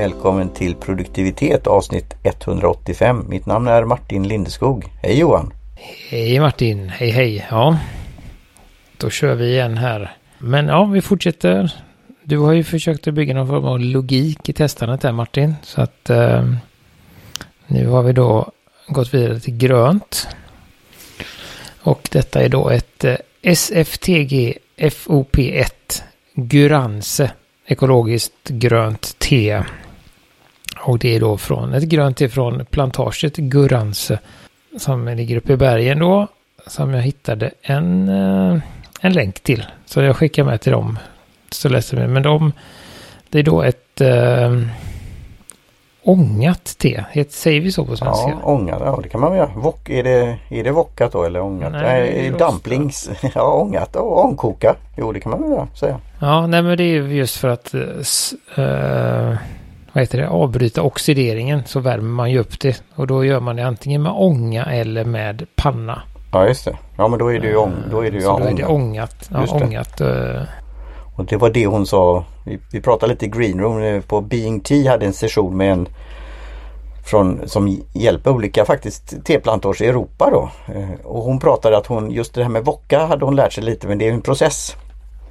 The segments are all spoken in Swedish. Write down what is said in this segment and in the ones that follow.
Välkommen till produktivitet avsnitt 185. Mitt namn är Martin Lindeskog. Hej Johan! Hej Martin! Hej hej! Ja, då kör vi igen här. Men ja, vi fortsätter. Du har ju försökt att bygga någon form av logik i testandet där Martin. Så att eh, nu har vi då gått vidare till grönt. Och detta är då ett eh, SFTG FOP1 Gurance ekologiskt grönt te. Och det är då från ett grönt te från plantaget Gurance som ligger uppe i bergen då. Som jag hittade en, eh, en länk till. Så jag skickar med till dem. Så läser vi. Men de, det är då ett äh, ångat te. Ett, säger vi så på svenska? Ja, ångat. Ja, det kan man göra. Wok, är, det, är det wockat då eller ångat? Nej, nej dumplings. ja, ångat och ångkoka. Jo, det kan man väl säga. Ja, nej men det är just för att äh, vad heter det, avbryta oxideringen så värmer man ju upp det. Och då gör man det antingen med ånga eller med panna. Ja, just det. Ja, men då är det ju, ång, då är det ju så då är det ångat. Ja, ångat äh, och det var det hon sa. Vi, vi pratade lite i greenroom på Being Tea hade en session med en från, som hjälper olika faktiskt teplantor i Europa då. Eh, och hon pratade att hon just det här med vocka hade hon lärt sig lite men det är en process.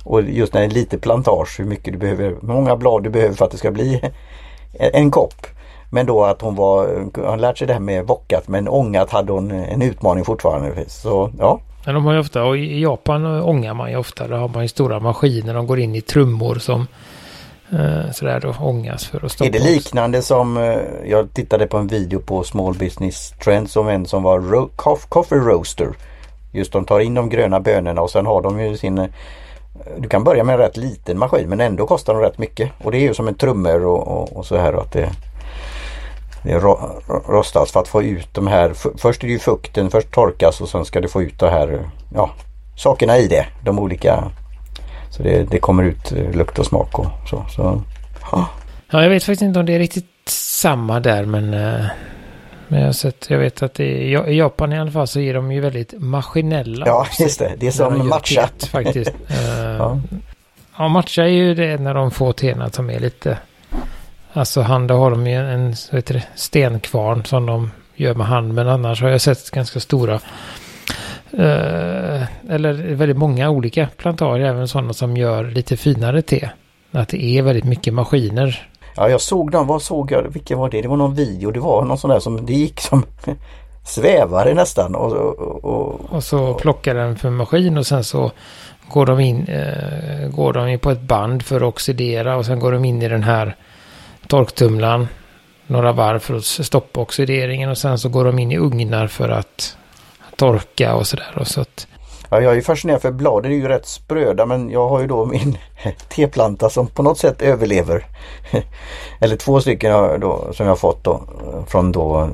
Och just när det är lite plantage hur mycket du behöver, hur många blad du behöver för att det ska bli en kopp. Men då att hon var, hon lärt sig det här med vockat men ångat hade hon en utmaning fortfarande. Så ja, men de har ju ofta, och i Japan ångar man ju ofta, där har man ju stora maskiner, de går in i trummor som eh, sådär då ångas för att stoppa. Är det liknande som, eh, jag tittade på en video på Small Business Trends om en som var ro coffee roaster. Just de tar in de gröna bönorna och sen har de ju sin eh, du kan börja med en rätt liten maskin men ändå kostar de rätt mycket. Och det är ju som en trummor och, och, och så här. Att det, det rostas för att få ut de här. Först är det ju fukten, först torkas och sen ska du få ut de här ja, sakerna i det. De olika. Så det, det kommer ut eh, lukt och smak och så. så ja. ja, jag vet faktiskt inte om det är riktigt samma där men eh, men jag, har sett, jag vet att i Japan i alla fall så är de ju väldigt maskinella. Ja, just det. Det är som matcha. faktiskt. ja. ja, matcha är ju det när de får tena som är lite Alltså han, då har de ju en det, stenkvarn som de gör med hand. Men annars har jag sett ganska stora. Eh, eller väldigt många olika plantager. Även sådana som gör lite finare te. Att det är väldigt mycket maskiner. Ja jag såg dem. Vad såg jag? Vilken var det? Det var någon video. Det var någon sån där som det gick som svävare nästan. Och, och, och, och så plockar den för maskin och sen så går de in eh, går de in på ett band för att oxidera och sen går de in i den här torktumlaren några varv för att stoppa oxideringen och sen så går de in i ugnar för att torka och sådär. Och så att ja, jag är fascinerad för bladen är ju rätt spröda men jag har ju då min teplanta som på något sätt överlever. Eller två stycken då, som jag fått då, från då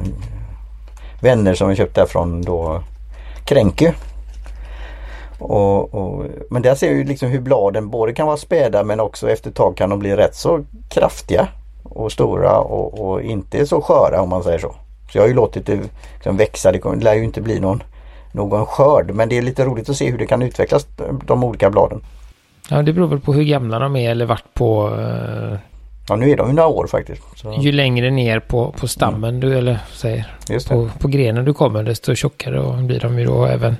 vänner som jag köpt från då Kränke. Och, och, men där ser jag ju liksom hur bladen både kan vara späda men också efter ett tag kan de bli rätt så kraftiga och stora och, och, inte så sköra om man säger så. Så jag har ju låtit det liksom växa. Det lär ju inte bli någon, någon skörd men det är lite roligt att se hur det kan utvecklas de olika bladen. Ja det beror väl på hur gamla de är eller vart på uh... Ja nu är de ju några år faktiskt. Så. Ju längre ner på, på stammen mm. du eller säger på, på grenen du kommer desto tjockare blir de ju då även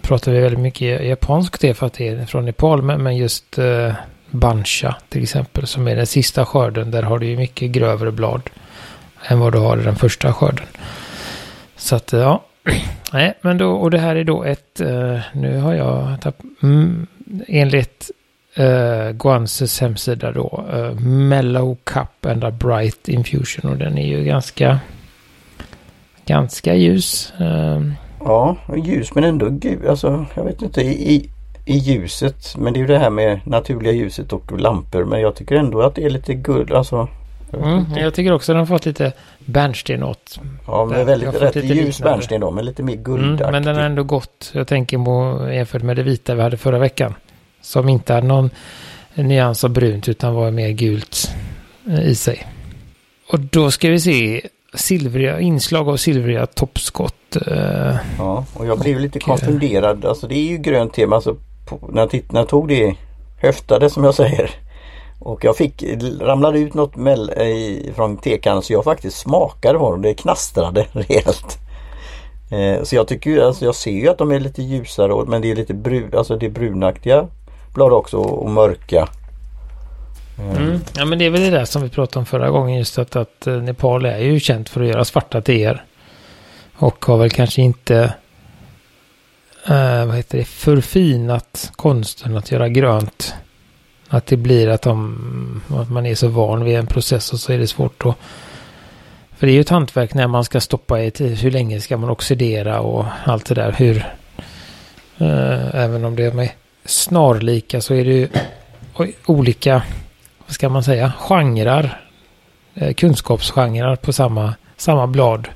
pratar vi väldigt mycket japanskt det för att det är från Nepal men just uh, Bancha till exempel som är den sista skörden. Där har du ju mycket grövre blad än vad du har i den första skörden. Så att ja, nej men då och det här är då ett, uh, nu har jag tappat, mm, enligt eh, uh, Guances hemsida då, uh, Mellow Cup and a Bright Infusion och den är ju ganska, ganska ljus. Uh, Ja, ljus men ändå gul. Alltså, jag vet inte. I, i ljuset. Men det är ju det här med naturliga ljuset och lampor. Men jag tycker ändå att det är lite guld. Alltså, mm, jag tycker också att den har fått lite bärnstenåt. Ja, men väldigt rätt ljus bärnsten då. Men lite mer guldaktig. Mm, men den har ändå gått. Jag tänker på jämfört med det vita vi hade förra veckan. Som inte hade någon nyans av brunt utan var mer gult eh, i sig. Och då ska vi se silvriga inslag av silvriga toppskott. Eh, ja, och jag blev lite konfunderad. Alltså det är ju grönt tema. Alltså, på, när, jag titt, när jag tog det höftade som jag säger. Och jag fick, ramlade ut något mell, eh, i, från tekannan så jag faktiskt smakade på dem. Det knastrade rejält. Eh, så jag tycker ju, alltså jag ser ju att de är lite ljusare men det är lite brun, alltså det är brunaktiga blad också och mörka. Eh. Mm. Ja men det är väl det där som vi pratade om förra gången just att, att eh, Nepal är ju känt för att göra svarta teer. Och har väl kanske inte eh, vad heter det, förfinat konsten att göra grönt. Att det blir att, de, att man är så van vid en process och så är det svårt att för det är ju ett hantverk när man ska stoppa i tid. Hur länge ska man oxidera och allt det där. Hur, eh, även om det är snarlika så är det ju olika, vad ska man säga, genrer. Eh, kunskapsgenrer på samma, samma blad.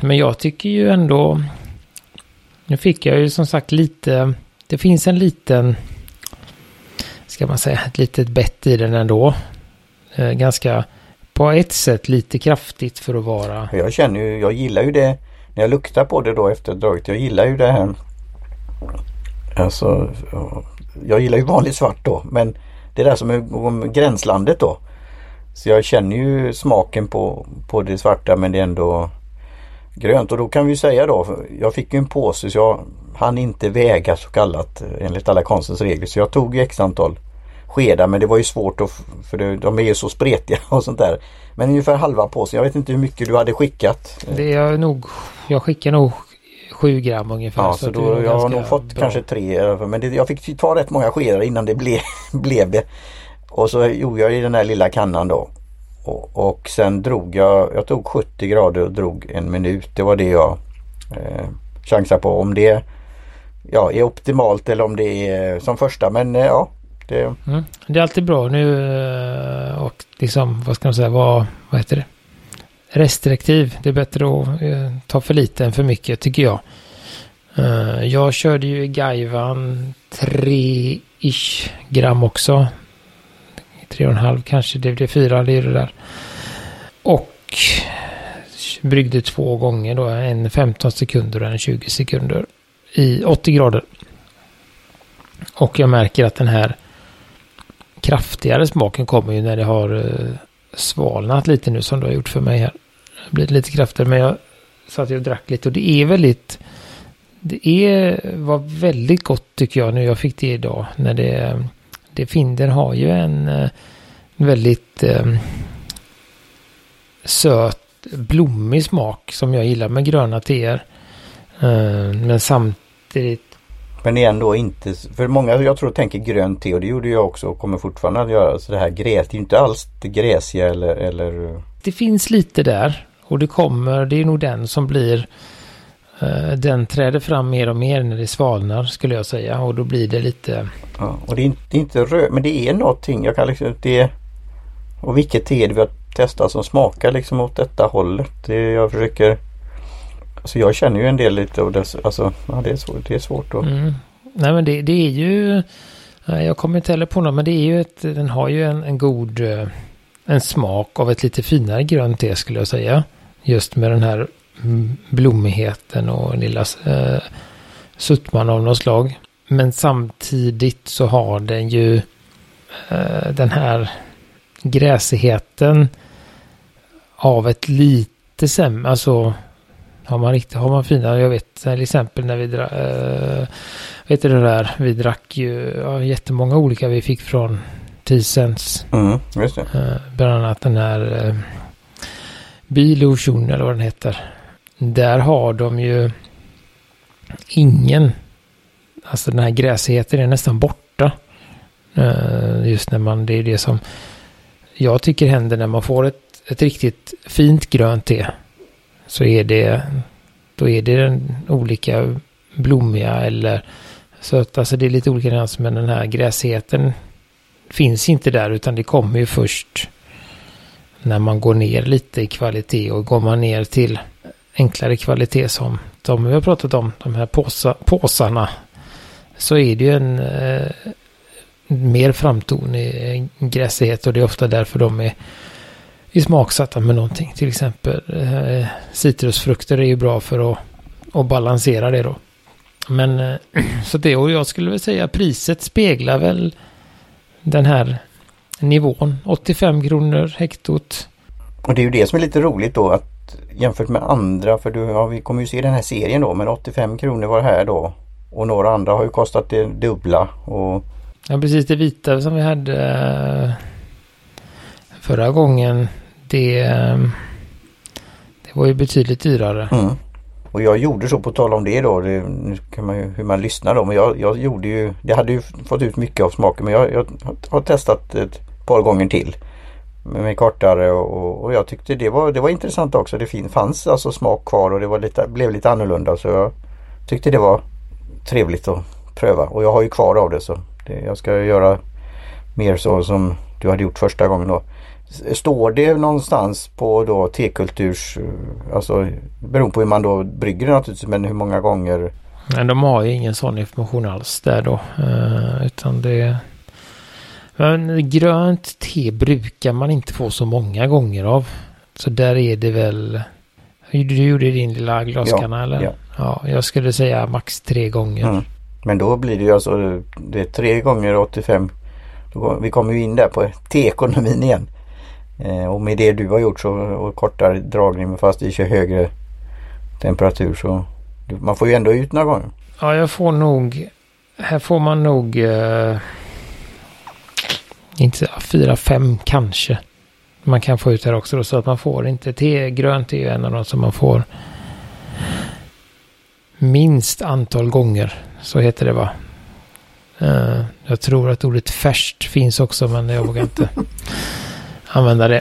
Men jag tycker ju ändå, nu fick jag ju som sagt lite, det finns en liten, ska man säga, ett litet bett i den ändå. Eh, ganska på ett sätt lite kraftigt för att vara. Jag känner ju, jag gillar ju det när jag luktar på det då efter draget. Jag gillar ju det här. Alltså, jag gillar ju vanligt svart då men det där som är gränslandet då. Så jag känner ju smaken på, på det svarta men det är ändå grönt och då kan vi säga då, jag fick ju en påse så jag hann inte väga så kallat eh, enligt alla konstens regler så jag tog ju x antal skedar men det var ju svårt att, för det, de är ju så spretiga och sånt där. Men ungefär halva påsen. Jag vet inte hur mycket du hade skickat. Det är nog, jag skickar nog 7 gram ungefär. Ja, så, så då, jag har nog fått bra. kanske tre. Men det, jag fick ta rätt många skedar innan det ble, blev det. Och så gjorde jag i den här lilla kannan då. Och, och sen drog jag, jag tog 70 grader och drog en minut. Det var det jag eh, chansade på. Om det ja, är optimalt eller om det är som första. Men eh, ja, det... Mm. det är alltid bra nu eh, och liksom, vad ska man säga, vad, vad heter det? Restriktiv. Det är bättre att eh, ta för lite än för mycket tycker jag. Eh, jag körde ju i Gaivan 3-ish gram också. 3,5 kanske, det blev 4 det är det där. Och bryggde två gånger då, en 15 sekunder och en 20 sekunder i 80 grader. Och jag märker att den här kraftigare smaken kommer ju när det har eh, svalnat lite nu som du har gjort för mig här. Det blir lite kraftigare men jag satt och drack lite och det är väldigt det är, var väldigt gott tycker jag nu jag fick det idag. När det, det Finden har ju en, en väldigt um, söt, blommig smak som jag gillar med gröna teer. Uh, men samtidigt men det är ändå inte, för många jag tror tänker grönt te och det gjorde jag också och kommer fortfarande att göra. Så det här gräs, det är inte alls det gräsiga eller, eller... Det finns lite där och det kommer, det är nog den som blir uh, den träder fram mer och mer när det svalnar skulle jag säga och då blir det lite... Ja, och det är inte, det är inte röd, men det är någonting. Jag kan liksom, det Och vilket te vi har testat som smakar liksom åt detta hållet. Det, jag försöker Alltså jag känner ju en del lite av det. Alltså, ja, det, är svårt, det är svårt att... Mm. Nej men det, det är ju... Jag kommer inte heller på något men det är ju ett... Den har ju en, en god... Eh, en smak av ett lite finare grönt te skulle jag säga. Just med den här blommigheten och lilla eh, suttman av något slag. Men samtidigt så har den ju eh, den här gräsigheten av ett lite sämre, alltså har man, riktigt, har man fina, jag vet till exempel när vi drack, äh, vet du det där, vi drack ju ja, jättemånga olika vi fick från Tisens. Mm, just det. Äh, bland annat den här äh, Bilotion eller vad den heter. Där har de ju ingen, alltså den här gräsigheten är nästan borta. Äh, just när man, det är det som jag tycker händer när man får ett, ett riktigt fint grönt te så är det, då är det den olika blommiga eller så att alltså det är lite olika nyanser men den här gräsheten finns inte där utan det kommer ju först när man går ner lite i kvalitet. Och går man ner till enklare kvalitet som de vi har pratat om, de här påsa, påsarna, så är det ju en eh, mer framtonig eh, gräsighet och det är ofta därför de är smaksatta med någonting. Till exempel eh, citrusfrukter är ju bra för att, att balansera det då. Men eh, så det och jag skulle väl säga priset speglar väl den här nivån. 85 kronor hektot. Och det är ju det som är lite roligt då att jämfört med andra för du, ja, vi kommer ju se den här serien då men 85 kronor var det här då. Och några andra har ju kostat det dubbla. Och... Ja precis det vita som vi hade eh, förra gången. Det, ehm, det var ju betydligt dyrare. Mm. Och jag gjorde så på tal om det då. Det, nu kan man ju hur man lyssnar då. Men jag, jag gjorde ju. Det hade ju fått ut mycket av smaken. Men jag, jag har testat ett par gånger till. Med, med kortare och, och, jag tyckte det var, det var intressant också. Det fin, fanns alltså smak kvar och det var lite, blev lite annorlunda. Så jag tyckte det var trevligt att pröva. Och jag har ju kvar av det så det, jag ska göra mer så som du hade gjort första gången då. Står det någonstans på då tekulturs, alltså beroende på hur man då brygger det naturligtvis men hur många gånger? Nej de har ju ingen sån information alls där då. Uh, utan det... Men grönt te brukar man inte få så många gånger av. Så där är det väl... Du gjorde din lilla glaskanna ja, eller? Ja. ja. Jag skulle säga max tre gånger. Mm. Men då blir det ju alltså det är tre gånger 85. vi kommer ju in där på teekonomin igen. Eh, och med det du har gjort så och kortare dragning fast i kör högre temperatur så man får ju ändå ut några gånger. Ja, jag får nog. Här får man nog. Eh, inte fyra, fem kanske. Man kan få ut här också då, så att man får inte te. Grönt är ju en av de som man får. Minst antal gånger. Så heter det va? Uh, jag tror att ordet färskt finns också men jag vågar inte använda det.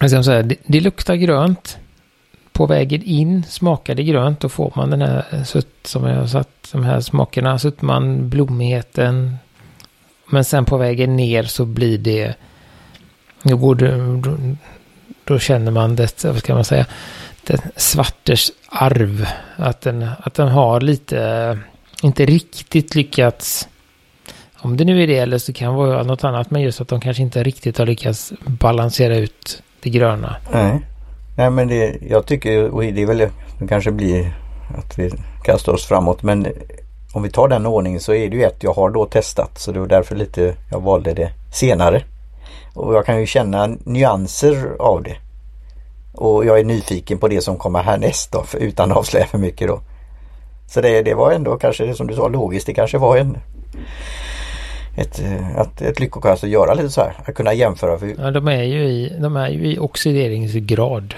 Det, det luktar grönt. På vägen in smakar det grönt. Då får man den här eh, sutt som jag har satt. De här smakerna. Suttman, blommigheten. Men sen på vägen ner så blir det. Då, går det, då, då känner man det, vad ska man säga. Den svarters arv. Att den, att den har lite, eh, inte riktigt lyckats om det nu är det eller så kan det vara något annat. Men just att de kanske inte riktigt har lyckats balansera ut det gröna. Nej, Nej men det, jag tycker, och det är väl, det kanske blir att vi kastar oss framåt. Men om vi tar den ordningen så är det ju ett jag har då testat. Så det var därför lite jag valde det senare. Och jag kan ju känna nyanser av det. Och jag är nyfiken på det som kommer härnäst då, för, utan att avslöja för mycket då. Så det, det var ändå kanske det som du sa logiskt. Det kanske var en ett, eh, ett, ett lyckokast att göra lite så här. Att kunna jämföra. För... Ja, de är ju i, de är ju i oxideringsgrad.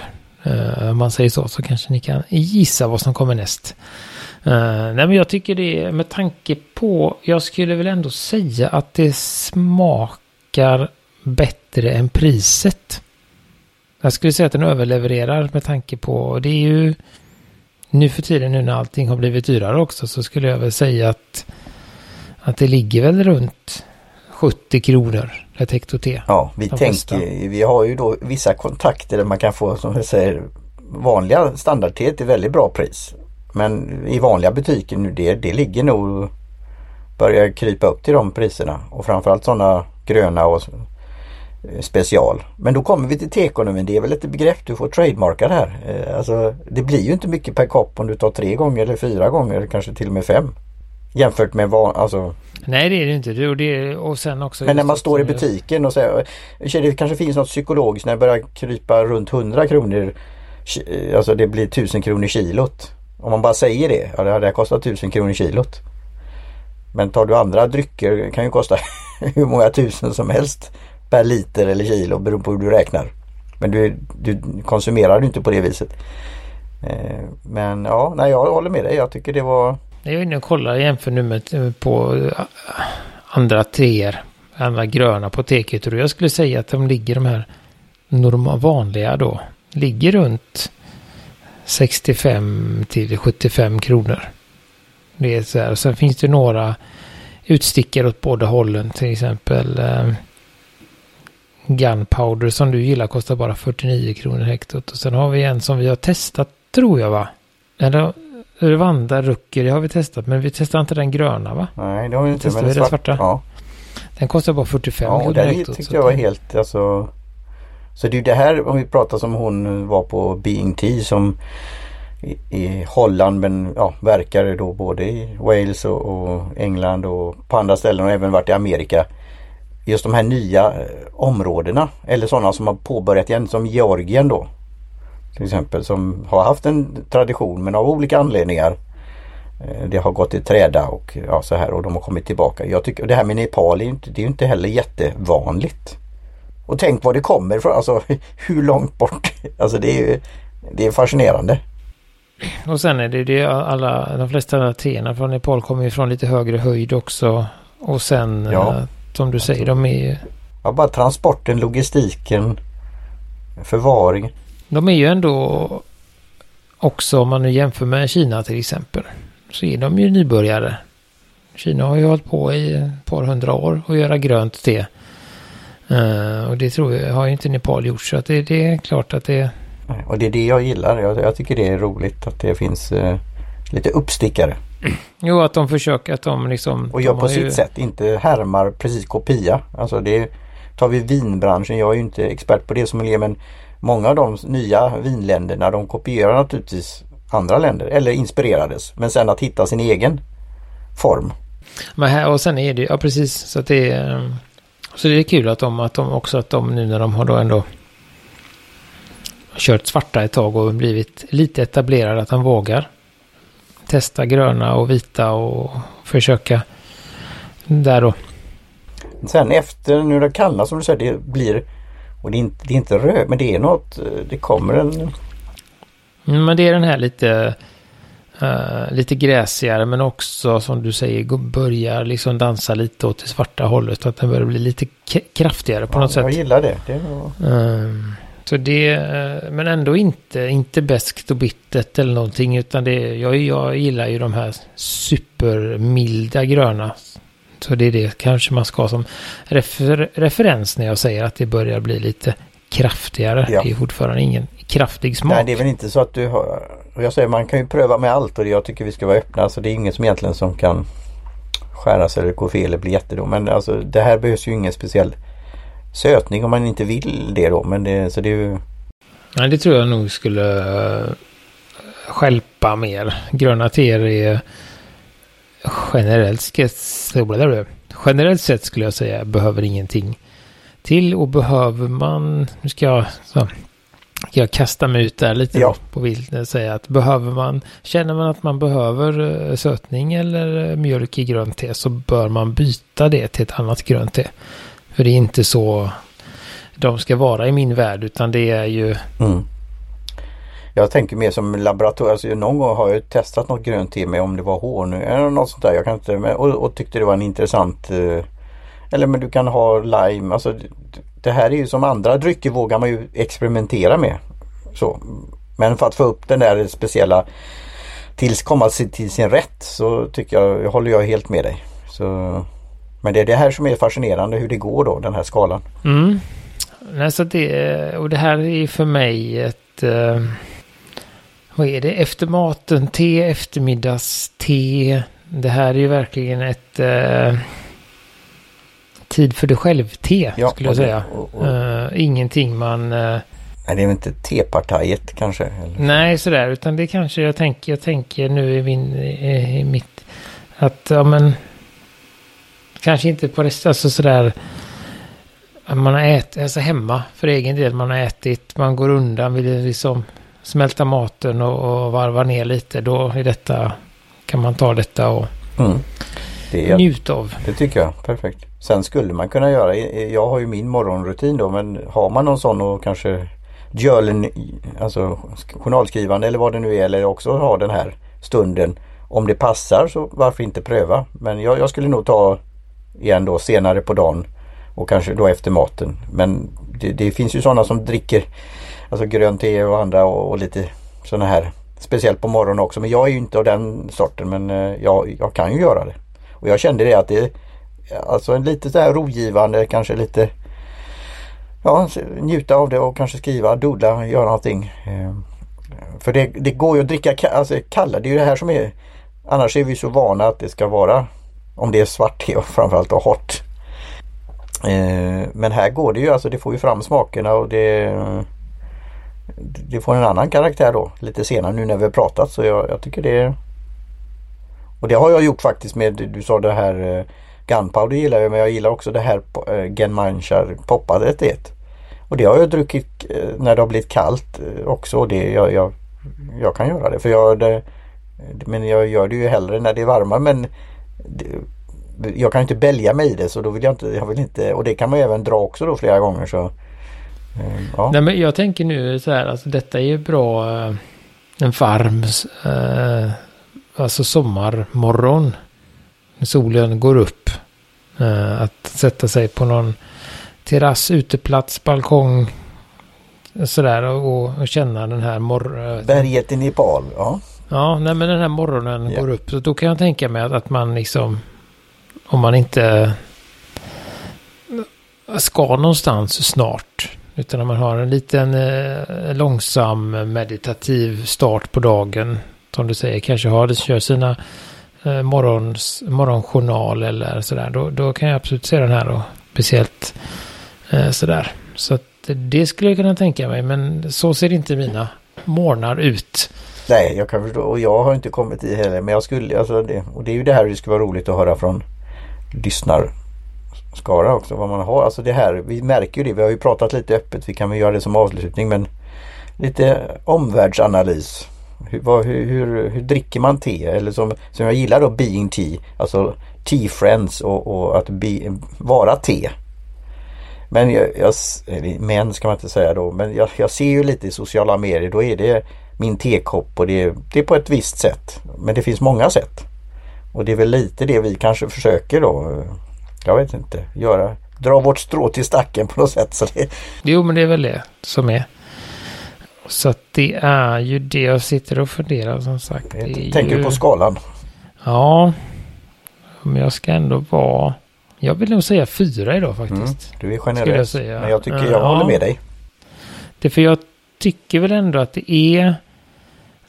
Uh, om man säger så så kanske ni kan gissa vad som kommer näst. Uh, nej men jag tycker det med tanke på, jag skulle väl ändå säga att det smakar bättre än priset. Jag skulle säga att den överlevererar med tanke på, det är ju nu för tiden nu när allting har blivit dyrare också så skulle jag väl säga att att det ligger väl runt 70 kronor ett hekto te. Ja, vi tänker, vi har ju då vissa kontakter där man kan få som jag säger vanliga standardte till väldigt bra pris. Men i vanliga butiker nu det, det ligger nog börjar krypa upp till de priserna och framförallt sådana gröna och special. Men då kommer vi till teekonomin. Det är väl ett begrepp du får trademarka här. Eh, alltså, det blir ju inte mycket per kopp om du tar tre gånger eller fyra gånger, kanske till och med fem. Jämfört med vad, alltså Nej det är det inte. Det, och, det, och sen också Men när man står i butiken och säger Det kanske finns något psykologiskt när det börjar krypa runt 100 kronor Alltså det blir 1000 kronor kilot. Om man bara säger det. Ja det hade kostat 1000 kronor kilot. Men tar du andra drycker kan ju kosta hur många tusen som helst per liter eller kilo beroende på hur du räknar. Men du, du konsumerar du inte på det viset. Eh, men ja, nej, jag håller med dig. Jag tycker det var jag är inne och kollar jämför nu med eh, på eh, andra treor, Andra gröna på teket. Och jag skulle säga att de ligger de här normal, vanliga då. Ligger runt 65 till 75 kronor. Det är så här. Sen finns det några utstickare åt båda hållen. Till exempel eh, Gunpowder som du gillar kostar bara 49 kronor hektot. Och sen har vi en som vi har testat tror jag va? Eller Rwanda Rucker, det har vi testat. Men vi testar inte den gröna va? Nej, det har vi inte. Testar men vi den svarta? Ja. Den kostar bara 45 Ja, och den tyckte jag var helt alltså. Så det är ju det här om vi pratar som hon var på Being Tea som i, i Holland men ja, verkar då både i Wales och, och, England och på andra ställen och även varit i Amerika. Just de här nya eh, områdena eller sådana som har påbörjat igen som Georgien då. Till exempel som har haft en tradition men av olika anledningar eh, det har gått i träda och ja, så här och de har kommit tillbaka. Jag tycker det här med Nepal är inte, det är inte heller jättevanligt. Och tänk var det kommer ifrån, alltså hur långt bort. Alltså det är, det är fascinerande. Och sen är det det alla, de flesta teerna från Nepal kommer ju från lite högre höjd också. Och sen ja. Eh, som du säger, de är ju... Ja, bara transporten, logistiken, förvaring. De är ju ändå också om man nu jämför med Kina till exempel. Så är de ju nybörjare. Kina har ju hållit på i ett par hundra år att göra grönt te. Uh, och det tror jag har ju inte Nepal gjort så att det, det är klart att det och det är det jag gillar. Jag, jag tycker det är roligt att det finns eh, lite uppstickare. Jo, att de försöker att de liksom... Och gör på sitt ju... sätt, inte härmar precis kopia. Alltså det tar vi vinbranschen. Jag är ju inte expert på det som elev men många av de nya vinländerna de kopierar naturligtvis andra länder eller inspirerades. Men sen att hitta sin egen form. Men här, och sen är det ja precis så att det är så det är kul att de, att de också att de nu när de har då ändå kört svarta ett tag och blivit lite etablerad att han vågar testa gröna och vita och försöka där då. Sen efter nu det kalla som du säger det blir och det är inte, det är inte röd men det är något det kommer en mm, Men det är den här lite uh, lite gräsigare men också som du säger börjar liksom dansa lite åt det svarta hållet att den börjar bli lite kraftigare på ja, något sätt. Jag gillar det. det var... um, så det, eh, men ändå inte, inte beskt och bittert eller någonting. Utan det, jag, jag gillar ju de här supermilda gröna. Så det är det kanske man ska som refer, referens när jag säger att det börjar bli lite kraftigare. Ja. Det är fortfarande ingen kraftig smak. Nej, det är väl inte så att du har... Och jag säger man kan ju pröva med allt och jag tycker vi ska vara öppna. Så det är inget som egentligen som kan skäras eller gå fel eller bli jättedom. Men alltså det här behövs ju ingen speciell sötning om man inte vill det då. Men det, så det är ju... Nej, det tror jag nog skulle uh, skälpa mer. Gröna teer är generellt, generellt sett skulle jag säga behöver ingenting till och behöver man, nu ska jag, så, ska jag kasta mig ut där lite ja. på vilt och säga att behöver man, känner man att man behöver uh, sötning eller uh, mjölk i grönt te så bör man byta det till ett annat grönt te. För det är inte så de ska vara i min värld utan det är ju... Mm. Jag tänker mer som laboratorium. Alltså, någon gång har jag testat något grönt te med om det var honung eller något sånt där. Jag kan inte, och, och tyckte det var en intressant eh, Eller men du kan ha lime. Alltså, det här är ju som andra drycker vågar man ju experimentera med. Så. Men för att få upp den där speciella tills komma till sin rätt så tycker jag, håller jag helt med dig. Så men det är det här som är fascinerande hur det går då, den här skalan. Mm. Alltså det, och det här är för mig ett... Uh, vad är det? Efter maten, te, eftermiddagste. Det här är ju verkligen ett... Uh, tid för dig själv-te ja, skulle jag säga. Och, och, uh, ingenting man... Uh, Nej, det är väl inte tepartajet kanske? Eller? Nej, sådär. Utan det kanske jag tänker, jag tänker nu i, min, i mitt... Att, ja men kanske inte på det, alltså sådär. Man har ätit, alltså hemma för egen del, man har ätit, man går undan, vill liksom smälta maten och, och varva ner lite. Då är detta, kan man ta detta och mm. det är, njuta av. Det tycker jag, perfekt. Sen skulle man kunna göra, jag har ju min morgonrutin då, men har man någon sån och kanske Jölen, alltså journalskrivande eller vad det nu är, eller också ha den här stunden. Om det passar så varför inte pröva? Men jag, jag skulle nog ta igen då senare på dagen och kanske då efter maten. Men det, det finns ju sådana som dricker alltså grönt te och andra och, och lite sådana här speciellt på morgonen också. Men jag är ju inte av den sorten men eh, jag, jag kan ju göra det. Och jag kände det att det alltså en lite så här rogivande kanske lite ja, njuta av det och kanske skriva, doodla, göra någonting. Eh, för det, det går ju att dricka alltså, kalla, det är ju det här som är Annars är vi så vana att det ska vara om det är svart te och framförallt och hårt. Eh, men här går det ju alltså, det får ju fram smakerna och det det får en annan karaktär då lite senare nu när vi har pratat så jag, jag tycker det och det har jag gjort faktiskt med, du sa det här eh, Gunpowder gillar jag men jag gillar också det här eh, Genmanchar poppadet det. Och det har jag druckit eh, när det har blivit kallt eh, också. Och det, jag, jag, jag kan göra det för jag det, Men jag gör det ju hellre när det är varmare men det, Jag kan inte bälja mig i det så då vill jag inte, jag vill inte och det kan man ju även dra också då flera gånger så ja. Nej men jag tänker nu så här, alltså detta är ju bra eh, en varm eh, alltså sommarmorgon. När solen går upp. Eh, att sätta sig på någon terrass, uteplats, balkong. Sådär och, och känna den här morgonen. Berget i Nepal, ja. Ja, nej men den här morgonen ja. går upp. Så då kan jag tänka mig att, att man liksom om man inte ska någonstans snart. Utan om man har en liten eh, långsam meditativ start på dagen. Som du säger, kanske har det, kör sina eh, morgons, morgonjournal eller sådär. Då, då kan jag absolut se den här och speciellt eh, sådär. Så att det skulle jag kunna tänka mig. Men så ser inte mina morgnar ut. Nej, jag kan förstå. Och jag har inte kommit i heller. Men jag skulle, alltså det, och det är ju det här det skulle vara roligt att höra från Lyssnar skara också. Vad man har. Alltså det här, vi märker ju det. Vi har ju pratat lite öppet. Vi kan väl göra det som avslutning. Men lite omvärldsanalys. Hur, vad, hur, hur, hur, dricker man te? Eller som, som jag gillar då being tea. Alltså tea friends och, och att be, vara te. Men jag, jag, män ska man inte säga då. Men jag, jag ser ju lite i sociala medier. Då är det min tekopp och det, det är på ett visst sätt. Men det finns många sätt. Och det är väl lite det vi kanske försöker då. Jag vet inte. Göra. Dra vårt strå till stacken på något sätt. Så det... Jo men det är väl det som är. Så att det är ju det jag sitter och funderar som sagt. Tänker ju... du på skalan? Ja. Men jag ska ändå vara... Jag vill nog säga fyra idag faktiskt. Mm, du är generös. Jag. Men jag tycker jag ja. håller med dig. Det är för jag tycker väl ändå att det är...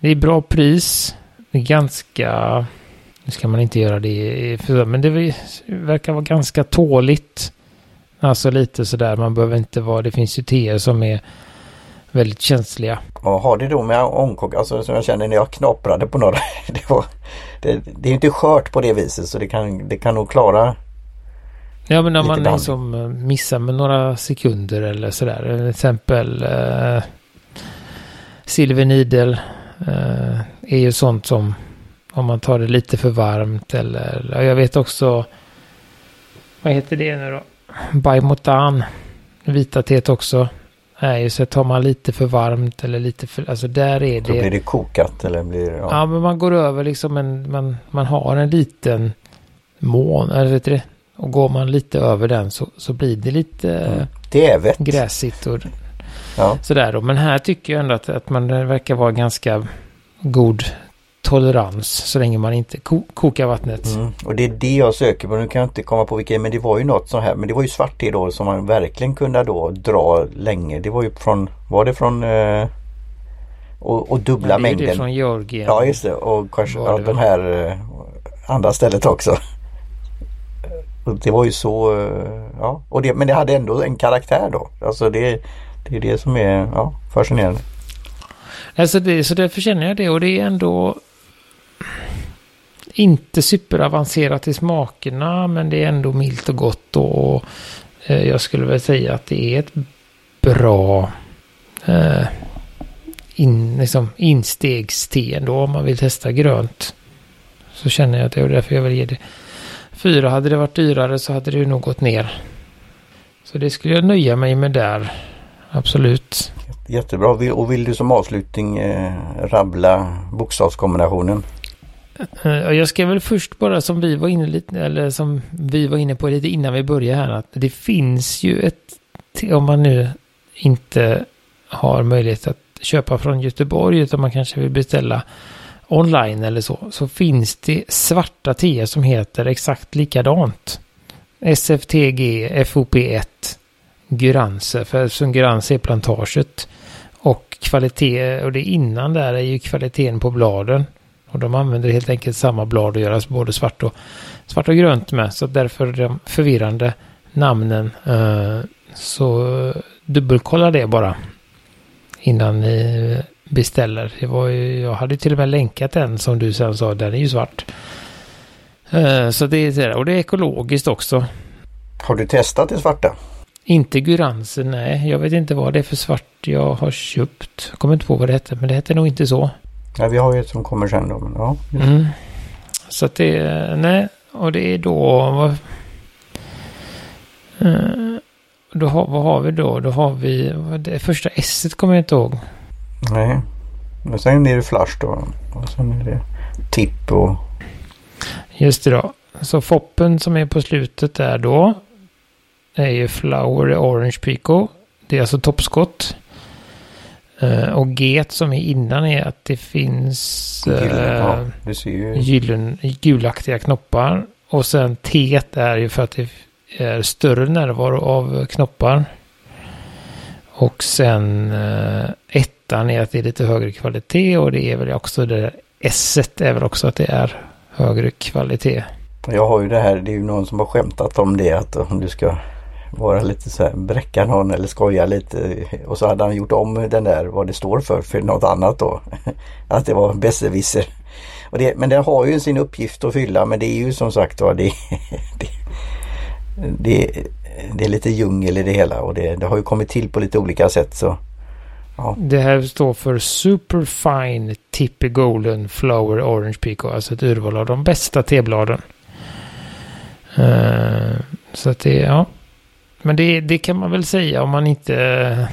Det är bra pris. Det är ganska... Nu ska man inte göra det men det verkar vara ganska tåligt. Alltså lite sådär, man behöver inte vara, det finns ju teer som är väldigt känsliga. Och har det då med ångkok, alltså som jag känner när jag knaprade på några, det, var, det, det är inte skört på det viset så det kan, det kan nog klara Ja men när man liksom eh, missar med några sekunder eller sådär. Till exempel eh, Silver Needle eh, är ju sånt som om man tar det lite för varmt eller jag vet också vad heter det nu då? Baimotan. Vita teet också. Nej, så tar man lite för varmt eller lite för, alltså där är det. Då blir det kokat eller blir Ja, ja men man går över liksom en, man, man har en liten mån, eller vet du det? Och går man lite över den så, så blir det lite mm. det gräsigt och ja. sådär då. Men här tycker jag ändå att, att man verkar vara ganska god tolerans så länge man inte ko kokar vattnet. Mm. Och det är det jag söker på. Nu kan jag inte komma på vilket men det var ju något så här. Men det var ju svart te då som man verkligen kunde då dra länge. Det var ju från, var det från eh, och, och dubbla ja, det mängden. Det från Georgien. Ja just det och kanske ja, den här eh, andra stället också. Och det var ju så, eh, ja. Och det, men det hade ändå en karaktär då. Alltså det, det är det som är ja, fascinerande. Alltså det, så därför känner jag det och det är ändå inte superavancerat i smakerna men det är ändå milt och gott och eh, jag skulle väl säga att det är ett bra eh, in, liksom instegste ändå om man vill testa grönt. Så känner jag att det är därför jag vill ge det fyra. Hade det varit dyrare så hade det nog gått ner. Så det skulle jag nöja mig med där. Absolut. Jättebra. Och vill du som avslutning eh, rabbla bokstavskombinationen? Eh, jag ska väl först bara som vi var inne lite, eller som vi var inne på lite innan vi började här, att det finns ju ett, om man nu inte har möjlighet att köpa från Göteborg, utan man kanske vill beställa online eller så, så finns det svarta teer som heter exakt likadant. SFTG FOP1 Guranse, för som Guranse är plantaget. Och kvalitet, och det innan där är ju kvaliteten på bladen. Och de använder helt enkelt samma blad och göras både svart och, svart och grönt med. Så därför de förvirrande namnen. Uh, så dubbelkolla det bara. innan ni beställer. Det var ju, jag hade till och med länkat den som du sen sa, den är ju svart. Eh, Så det är och det är ekologiskt också. Har du testat det svarta? Inte Guransen, nej. Jag vet inte vad det är för svart jag har köpt. Jag kommer inte på vad det hette, men det hette nog inte så. Ja, vi har ju ett som kommer sen då. Men, ja. Mm. Så att det är, nej, och det är då, vad, eh, då har, vad har vi då? Då har vi, det första S kommer jag inte ihåg. Nej. Men sen är det flash då. Och sen är det tipp och... Just det då. Så foppen som är på slutet där då är ju Flower Orange Pico. Det är alltså toppskott. Eh, och G som är innan är att det finns Gyllene, eh, ja, ser ju. gyllen, gulaktiga knoppar. Och sen T är ju för att det är större närvaro av knoppar. Och sen eh, ettan är att det är lite högre kvalitet och det är väl också det S är väl också att det är högre kvalitet. Jag har ju det här, det är ju någon som har skämtat om det att om du ska vara lite så här, bräcka någon eller skoja lite och så hade han gjort om den där vad det står för för något annat då. Att det var besserwisser. Men det, men den har ju sin uppgift att fylla men det är ju som sagt var det, det, det, det är lite djungel i det hela och det, det har ju kommit till på lite olika sätt så Det här står för Superfine Tippy Golden Flower Orange Pico. Alltså ett urval av de bästa tebladen. Uh, så att det, ja. Men det, det kan man väl säga om man inte...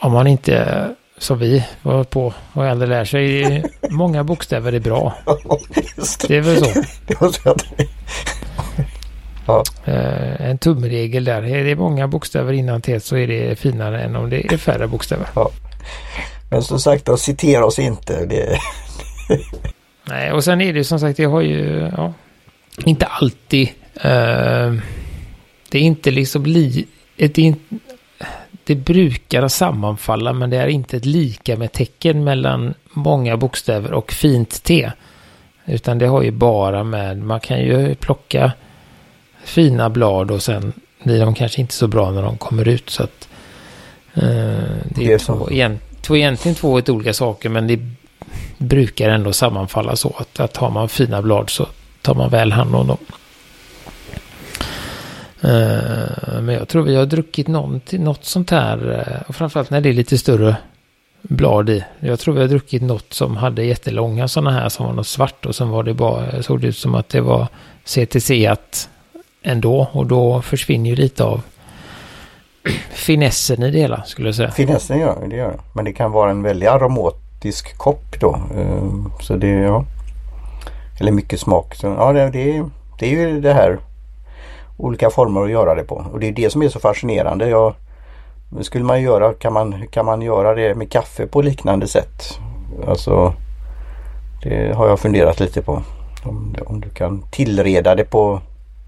Om man inte, som vi var på och äldre lär sig, många bokstäver är bra. Det är väl så. att, Eh, en tumregel där. Är det många bokstäver innan T så är det finare än om det är färre bokstäver. Men som sagt, då, citera oss inte. Det, Nej, och sen är det som sagt, jag har ju, ja, inte alltid, eh, det är inte liksom li, det, är inte, det brukar sammanfalla, men det är inte ett lika med tecken mellan många bokstäver och fint T. Utan det har ju bara med, man kan ju plocka fina blad och sen blir de kanske inte så bra när de kommer ut. Så att eh, det Det är är två, igen, två, egentligen två helt olika saker, men det brukar ändå sammanfalla så att, att har man fina blad så tar man väl hand om dem. Eh, men jag tror vi har druckit något, något sånt här, eh, och framförallt när det är lite större blad i. Jag tror vi har druckit något som hade jättelånga sådana här som var något svart och sen var det bara, eh, såg det ut som att det var CTC att ändå och då försvinner ju lite av finessen i det hela skulle jag säga. finessen gör det, gör. Men det kan vara en väldigt aromatisk kopp då. Så det, ja. Eller mycket smak. Så, ja, det, det, det är ju det här olika former att göra det på. Och det är det som är så fascinerande. Jag, skulle man göra, kan man, kan man göra det med kaffe på liknande sätt? Alltså det har jag funderat lite på. Om, om du kan tillreda det på,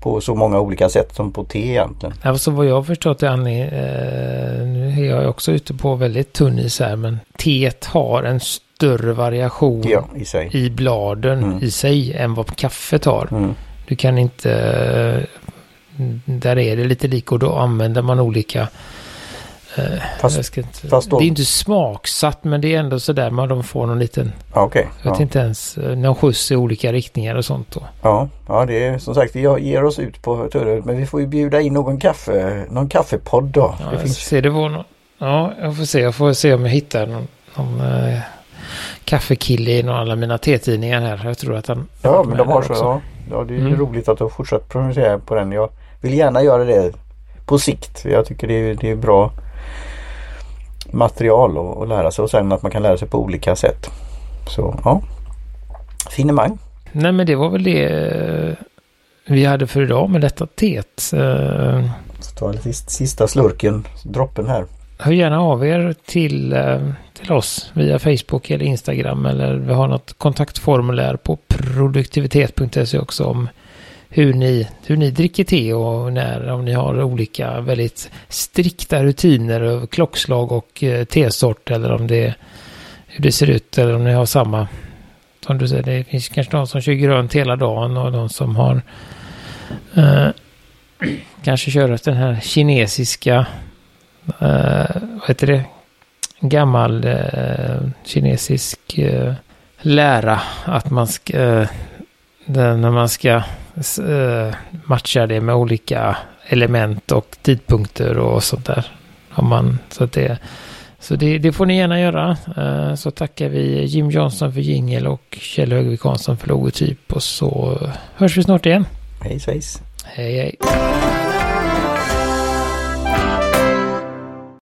på så många olika sätt som på te egentligen. Alltså vad jag har förstått är Annie, eh, nu är jag också ute på väldigt tunn is här, men teet har en större variation Ja, i i bladen Mm. i sig än vad kaffet har. Mm. Du kan inte, eh, där är det lite lika och då använder man olika eh, Fast- inte, fast då- Det är inte smaksatt men det är ändå sådär man de får någon liten, Okej. jag vet Ja. inte ens, eh, någon skjuts i olika riktningar och sånt då. Ja, ja, det är som sagt vi ger oss ut på turre men vi får ju bjuda in någon kaffe, någon kaffepodd då. Ja, det jag finns, ser det var någon, ja, jag får se, jag får se om jag hittar någon, någon eh, kaffekille i någon av alla mina T-tidningar här. Jag tror att han... ja, men de har så. Ja, ja, det är Mm. roligt att du har fortsatt pronunciera på den. Jag vill gärna göra det på sikt. Jag tycker det är, det är bra material att, att lära sig och sen att man kan lära sig på olika sätt. Så ja, finemang. Nej men det var väl det eh, vi hade för idag med detta teet. Så ta lite sista slurken, droppen här. Hör gärna av er till, eh, till oss via Facebook eller Instagram eller vi har något kontaktformulär på produktivitet.se också om hur ni, hur ni dricker te och när, om ni har olika väldigt strikta rutiner och klockslag och eh, tesort eller om det, hur det ser ut eller om ni har samma, som du säger, det finns kanske någon som kör grönt hela dagen och de som har eh, kanske kör den här kinesiska eh, vad heter det? gammal eh, kinesisk eh, lära att man ska, eh, när man ska eh, matcha det med olika element och tidpunkter och sånt där. Om man, så det, så det, det, får ni gärna göra. Eh, så tackar vi Jim Johnson för jingel och Kjell Högvik Hansson för logotyp och så hörs vi snart igen. Hej svejs. Hej hej.